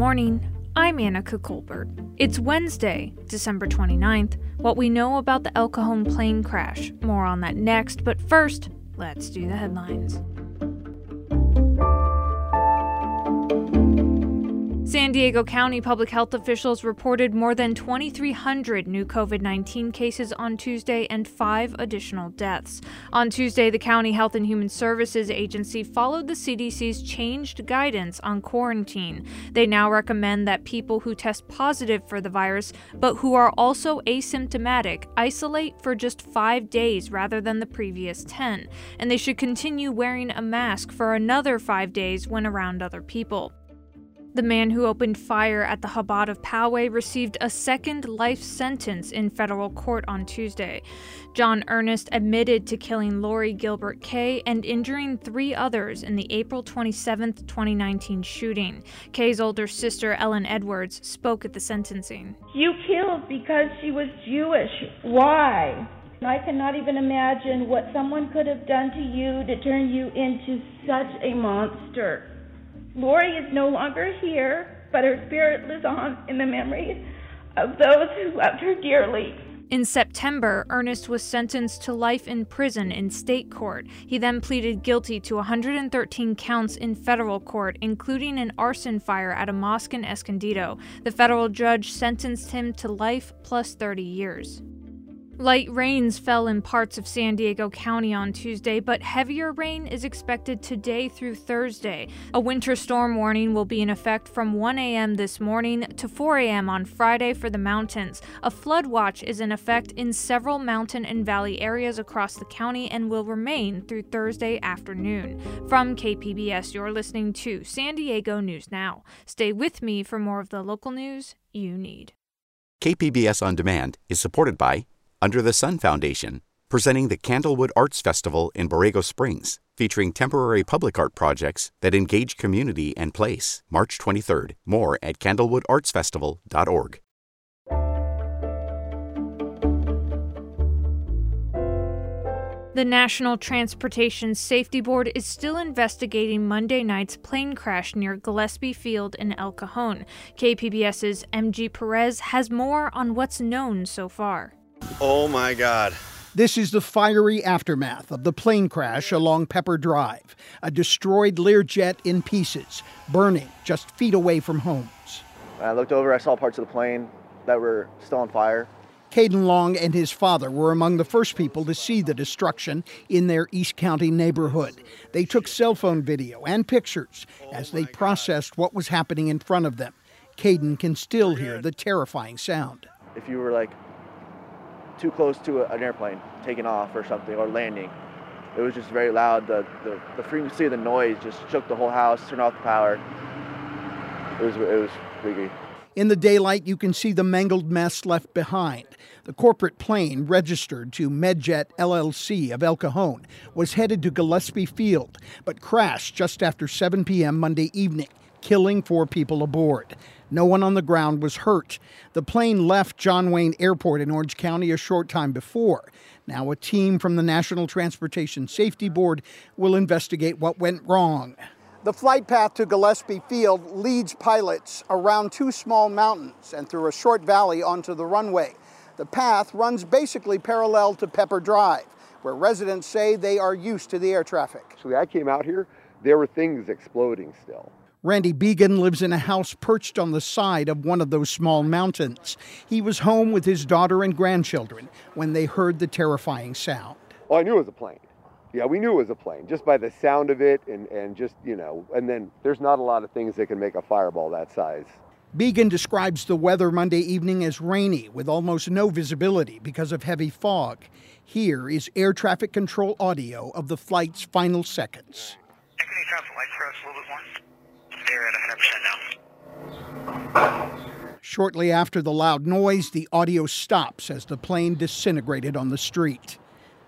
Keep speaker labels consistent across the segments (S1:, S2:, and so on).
S1: morning. I'm Anica Colbert. It's Wednesday, December 29th. What we know about the El Cajon plane crash. More on that next, but first, let's do the headlines. San Diego County public health officials reported more than 2,300 new COVID 19 cases on Tuesday and five additional deaths. On Tuesday, the County Health and Human Services Agency followed the CDC's changed guidance on quarantine. They now recommend that people who test positive for the virus but who are also asymptomatic isolate for just five days rather than the previous 10, and they should continue wearing a mask for another five days when around other people. The man who opened fire at the Chabad of Poway received a second life sentence in federal court on Tuesday. John Earnest admitted to killing Lori Gilbert Kaye and injuring three others in the April 27, 2019 shooting. Kaye's older sister, Ellen Edwards, spoke at the sentencing.
S2: You killed because she was Jewish. Why? I cannot even imagine what someone could have done to you to turn you into such a monster. Lori is no longer here, but her spirit lives on in the memory of those who loved her dearly.
S1: In September, Earnest was sentenced to life in prison in state court. He then pleaded guilty to 113 counts in federal court, including an arson fire at a mosque in Escondido. The federal judge sentenced him to life plus 30 years. Light rains fell in parts of San Diego County on Tuesday, but heavier rain is expected today through Thursday. A winter storm warning will be in effect from 1 a.m. this morning to 4 a.m. on Friday for the mountains. A flood watch is in effect in several mountain and valley areas across the county and will remain through Thursday afternoon. From KPBS, you're listening to San Diego News Now. Stay with me for more of the local news you need.
S3: KPBS On Demand is supported by under the Sun Foundation, presenting the Candlewood Arts Festival in Borrego Springs, featuring temporary public art projects that engage community and place. March 23rd. More at candlewoodartsfestival.org.
S1: The National Transportation Safety Board is still investigating Monday night's plane crash near Gillespie Field in El Cajon. KPBS's MG Perez has more on what's known so far.
S4: Oh my God.
S5: This is the fiery aftermath of the plane crash along Pepper Drive, a destroyed Learjet in pieces, burning just feet away from homes.
S6: When I looked over, I saw parts of the plane that were still on fire.
S5: Caden Long and his father were among the first people to see the destruction in their East County neighborhood. They took cell phone video and pictures as they processed what was happening in front of them. Caden can still hear the terrifying sound.
S6: If you were like too close to an airplane taking off or something or landing. It was just very loud. The, the, the frequency of the noise just shook the whole house, turned off the power. It was, it was freaky.
S5: In the daylight, you can see the mangled mess left behind. The corporate plane, registered to Medjet LLC of El Cajon, was headed to Gillespie Field, but crashed just after 7 p.m. Monday evening, killing four people aboard. No one on the ground was hurt. The plane left John Wayne Airport in Orange County a short time before. Now, a team from the National Transportation Safety Board will investigate what went wrong. The flight path to Gillespie Field leads pilots around two small mountains and through a short valley onto the runway. The path runs basically parallel to Pepper Drive, where residents say they are used to the air traffic.
S7: So I came out here, there were things exploding still.
S5: Randy Began lives in a house perched on the side of one of those small mountains. He was home with his daughter and grandchildren when they heard the terrifying sound.
S7: Oh, I knew it was a plane. Yeah, we knew it was a plane just by the sound of it and, and just, you know, and then there's not a lot of things that can make a fireball that size.
S5: Began describes the weather Monday evening as rainy with almost no visibility because of heavy fog. Here is air traffic control audio of the flight's final seconds.
S8: They're at 100% now.
S5: Shortly after the loud noise, the audio stops as the plane disintegrated on the street.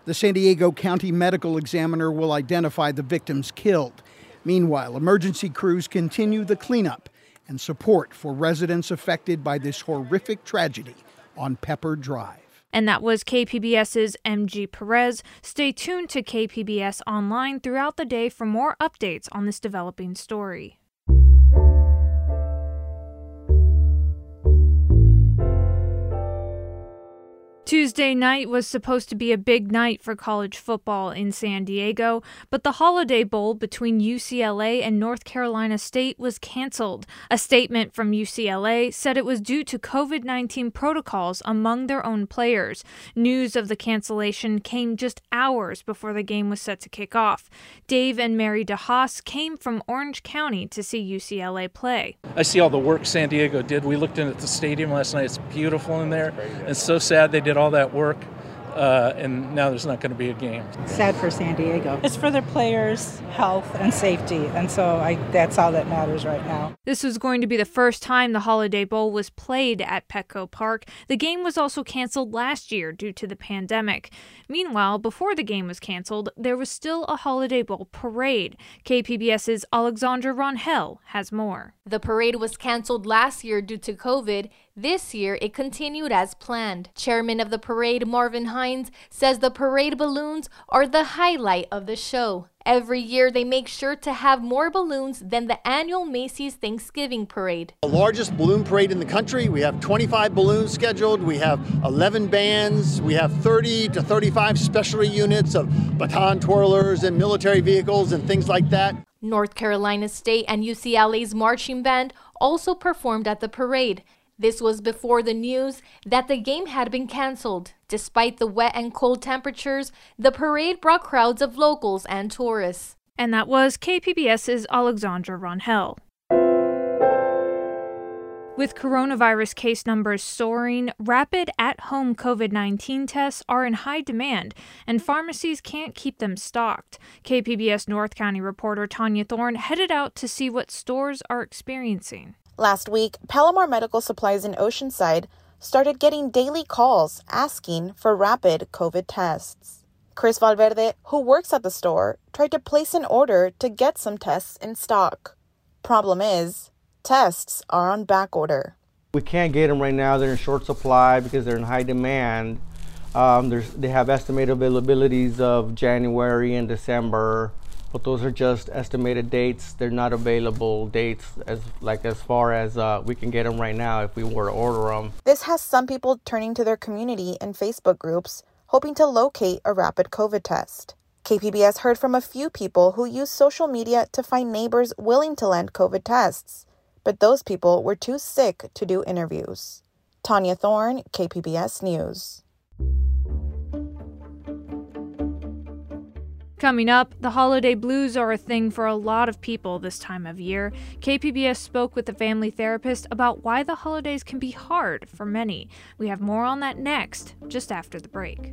S5: The San Diego County Medical Examiner will identify the victims killed. Meanwhile, emergency crews continue the cleanup and support for residents affected by this horrific tragedy on Pepper Drive.
S1: And that was KPBS's MG Perez. Stay tuned to KPBS Online throughout the day for more updates on this developing story. Tuesday night was supposed to be a big night for college football in San Diego, but the Holiday Bowl between UCLA and North Carolina State was canceled. A statement from UCLA said it was due to COVID 19 protocols among their own players. News of the cancellation came just hours before the game was set to kick off. Dave and Mary DeHaas came from Orange County to see UCLA play.
S4: I see all the work San Diego did. We looked in at the stadium last night. It's beautiful in there. It's so sad they did all that work, uh, and now there's not going to be a game.
S9: Sad for San Diego. It's for their players' health and safety, and so I, that's all that matters right now.
S1: This was going to be the first time the Holiday Bowl was played at Petco Park. The game was also canceled last year due to the pandemic. Meanwhile, before the game was canceled, there was still a Holiday Bowl parade. KPBS's Alexandra Rangel has more.
S10: The parade was canceled last year due to COVID. This year, it continued as planned. Chairman of the parade, Marvin Hines, says the parade balloons are the highlight of the show. Every year, they make sure to have more balloons than the annual Macy's Thanksgiving Parade.
S11: The largest balloon parade in the country. We have 25 balloons scheduled. We have 11 bands. We have 30 to 35 specialty units of baton twirlers and military vehicles and things like that.
S10: North Carolina State and UCLA's marching band also performed at the parade. This was before the news that the game had been canceled. Despite the wet and cold temperatures, the parade brought crowds of locals and tourists.
S1: And that was KPBS's Alexandra Rangel. With coronavirus case numbers soaring, rapid at home COVID 19 tests are in high demand, and pharmacies can't keep them stocked. KPBS North County reporter Tania Thorne headed out to see what stores are experiencing.
S12: Last week, Palomar Medical Supplies in Oceanside started getting daily calls asking for rapid COVID tests. Chris Valverde, who works at the store, tried to place an order to get some tests in stock. Problem is, tests are on back order.
S13: We can't get them right now. They're in short supply because they're in high demand. Um, they have estimated availabilities of January and December but those are just estimated dates. They're not available dates as like as far as uh, we can get them right now if we were to order them.
S12: This has some people turning to their community and Facebook groups hoping to locate a rapid COVID test. KPBS heard from a few people who use social media to find neighbors willing to lend COVID tests, but those people were too sick to do interviews. Tania Thorne, KPBS News.
S1: Coming up, the holiday blues are a thing for a lot of people this time of year. KPBS spoke with a family therapist about why the holidays can be hard for many. We have more on that next, just after the break.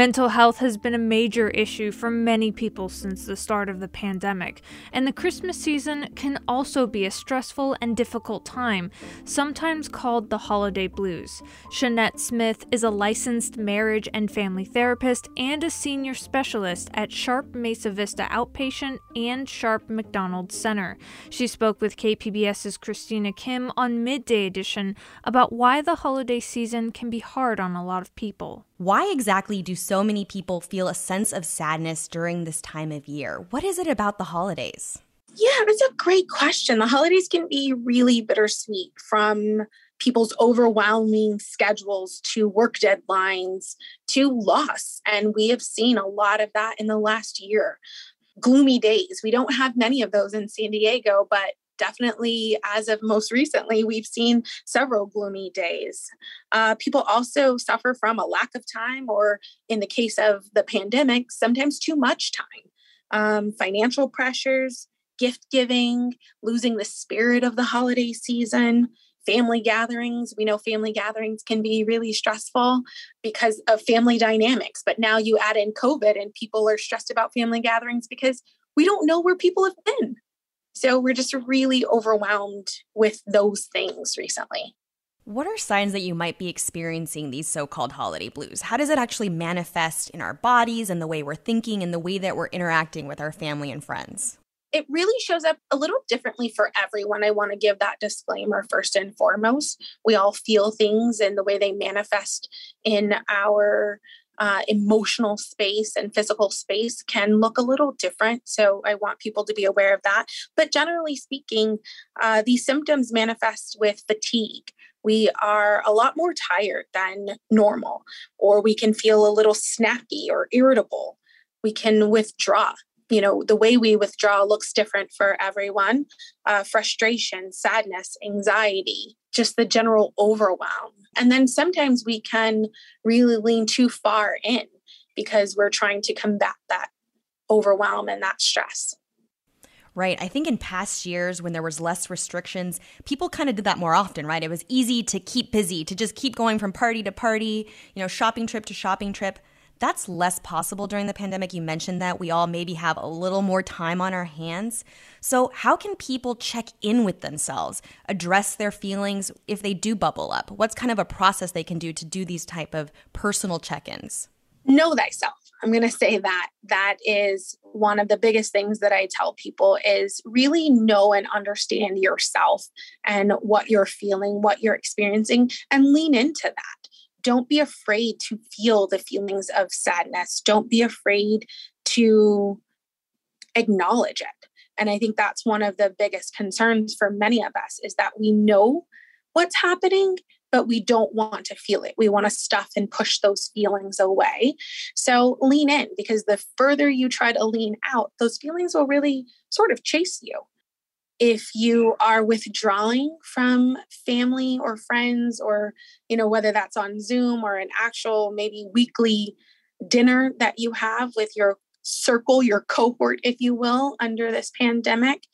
S1: Mental health has been a major issue for many people since the start of the pandemic, and the Christmas season can also be a stressful and difficult time, sometimes called the holiday blues. Shanette Smith is a licensed marriage and family therapist and a senior specialist at Sharp Mesa Vista Outpatient and Sharp McDonald Center. She spoke with KPBS's Christina Kim on Midday Edition about why the holiday season can be hard on a lot of people.
S14: Why exactly do so many people feel a sense of sadness during this time of year? What is it about the holidays?
S15: Yeah, that's a great question. The holidays can be really bittersweet from people's overwhelming schedules to work deadlines to loss. And we have seen a lot of that in the last year. Gloomy days. We don't have many of those in San Diego, but definitely as of most recently, we've seen several gloomy days. Uh, people also suffer from a lack of time, or in the case of the pandemic, sometimes too much time. Um, financial pressures, gift giving, losing the spirit of the holiday season, family gatherings. We know family gatherings can be really stressful because of family dynamics. But now you add in COVID and people are stressed about family gatherings because we don't know where people have been. So we're just really overwhelmed with those things recently.
S14: What are signs that you might be experiencing these so called holiday blues? How does it actually manifest in our bodies and the way we're thinking and the way that we're interacting with our family and friends?
S15: it really shows up a little differently for everyone. I want to give that disclaimer first and foremost. We all feel things and the way they manifest in our uh, emotional space and physical space can look a little different. So I want people to be aware of that. But generally speaking, uh, these symptoms manifest with fatigue. We are a lot more tired than normal, or we can feel a little snappy or irritable. We can withdraw you know the way we withdraw looks different for everyone uh, frustration sadness anxiety just the general overwhelm and then sometimes we can really lean too far in because we're trying to combat that overwhelm and that stress
S14: Right. I think in past years when there was less restrictions, people kind of did that more often, right? It was easy to keep busy, to just keep going from party to party, you know, shopping trip to shopping trip. That's less possible during the pandemic. You mentioned that we all maybe have a little more time on our hands. So, how can people check in with themselves, address their feelings if they do bubble up? What's kind of a process they can do to do these type of personal check-ins?
S15: Know thyself. I'm going to say that that is one of the biggest things that I tell people is really know and understand yourself and what you're feeling, what you're experiencing and lean into that don't be afraid to feel the feelings of sadness. Don't be afraid to acknowledge it. And I think that's one of the biggest concerns for many of us is that we know what's happening, but we don't want to feel it. We want to stuff and push those feelings away. So lean in because the further you try to lean out, those feelings will really sort of chase you if you are withdrawing from family or friends or you know whether that's on zoom or an actual maybe weekly dinner that you have with your circle your cohort if you will under this pandemic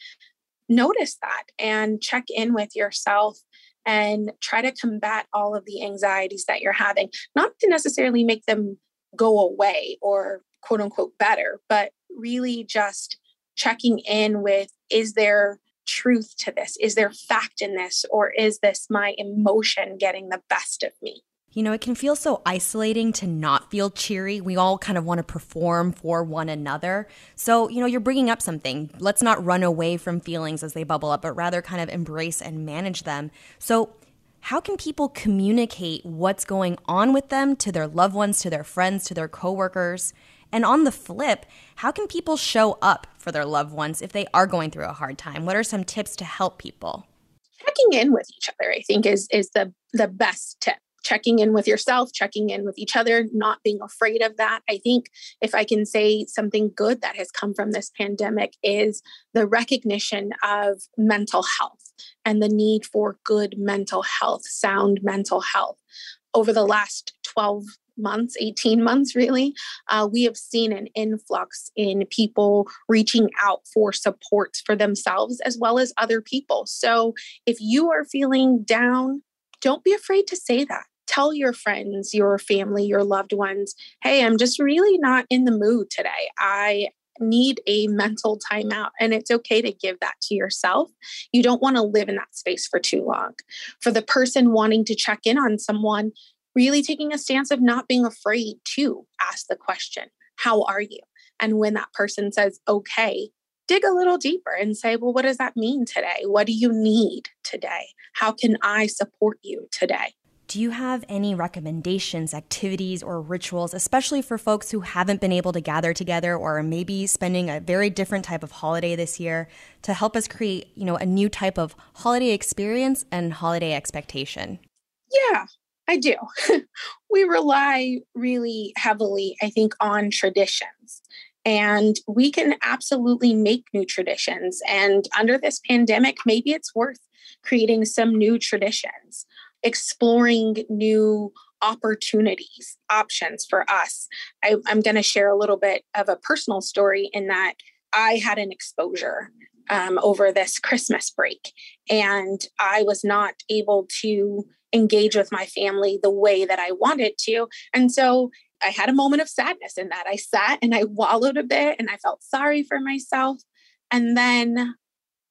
S15: notice that and check in with yourself and try to combat all of the anxieties that you're having. Not to necessarily make them go away or quote unquote better but really just checking in with is there truth to this? Is there fact in this? Or is this my emotion getting the best of me?
S14: You know, it can feel so isolating to not feel cheery. We all kind of want to perform for one another. So, you know, you're bringing up something. Let's not run away from feelings as they bubble up, but rather kind of embrace and manage them. So, how can people communicate what's going on with them to their loved ones, to their friends, to their coworkers? And on the flip, how can people show up for their loved ones if they are going through a hard time? What are some tips to help people?
S15: Checking in with each other, I think, is is the the best tip. Checking in with yourself, checking in with each other, not being afraid of that. I think if I can say something good that has come from this pandemic is the recognition of mental health and the need for good mental health, sound mental health. Over the last 12 months, 18 months really, uh, we have seen an influx in people reaching out for supports for themselves as well as other people. So if you are feeling down, don't be afraid to say that. Tell your friends, your family, your loved ones, hey, I'm just really not in the mood today. I need a mental timeout and it's okay to give that to yourself. You don't want to live in that space for too long. For the person wanting to check in on someone, really taking a stance of not being afraid to ask the question, How are you? And when that person says, Okay, dig a little deeper and say, Well, what does that mean today? What do you need today? How can I support you today?
S14: Do you have any recommendations, activities, or rituals, especially for folks who haven't been able to gather together or maybe spending a very different type of holiday this year to help us create, you know, a new type of holiday experience and holiday expectation?
S15: Yeah, I do. we rely really heavily, I think, on traditions. And we can absolutely make new traditions. And under this pandemic, maybe it's worth creating some new traditions exploring new opportunities, options for us. I, am going to share a little bit of a personal story in that I had an exposure um, over this Christmas break, and I was not able to engage with my family the way that I wanted to. And so I had a moment of sadness in that. I sat and I wallowed a bit and I felt sorry for myself. And then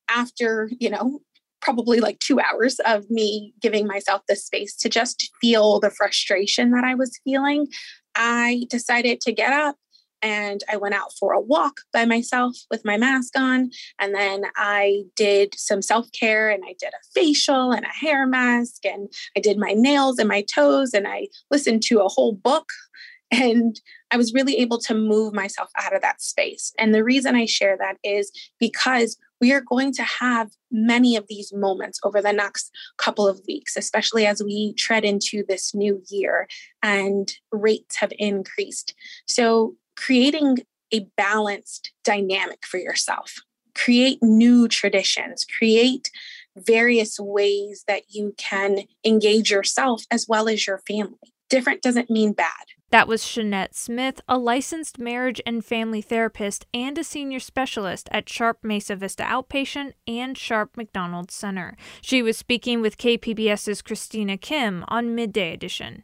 S15: after, you know, probably like two hours of me giving myself the space to just feel the frustration that I was feeling, I decided to get up and I went out for a walk by myself with my mask on. And then I did some self care and I did a facial and a hair mask and I did my nails and my toes and I listened to a whole book. And I was really able to move myself out of that space. And the reason I share that is because we are going to have many of these moments over the next couple of weeks, especially as we tread into this new year and rates have increased. So, creating a balanced dynamic for yourself, create new traditions, create various ways that you can engage yourself as well as your family. Different doesn't mean bad.
S1: That was Shanette Smith, a licensed marriage and family therapist and a senior specialist at Sharp Mesa Vista Outpatient and Sharp McDonald Center. She was speaking with KPBS's Christina Kim on Midday Edition.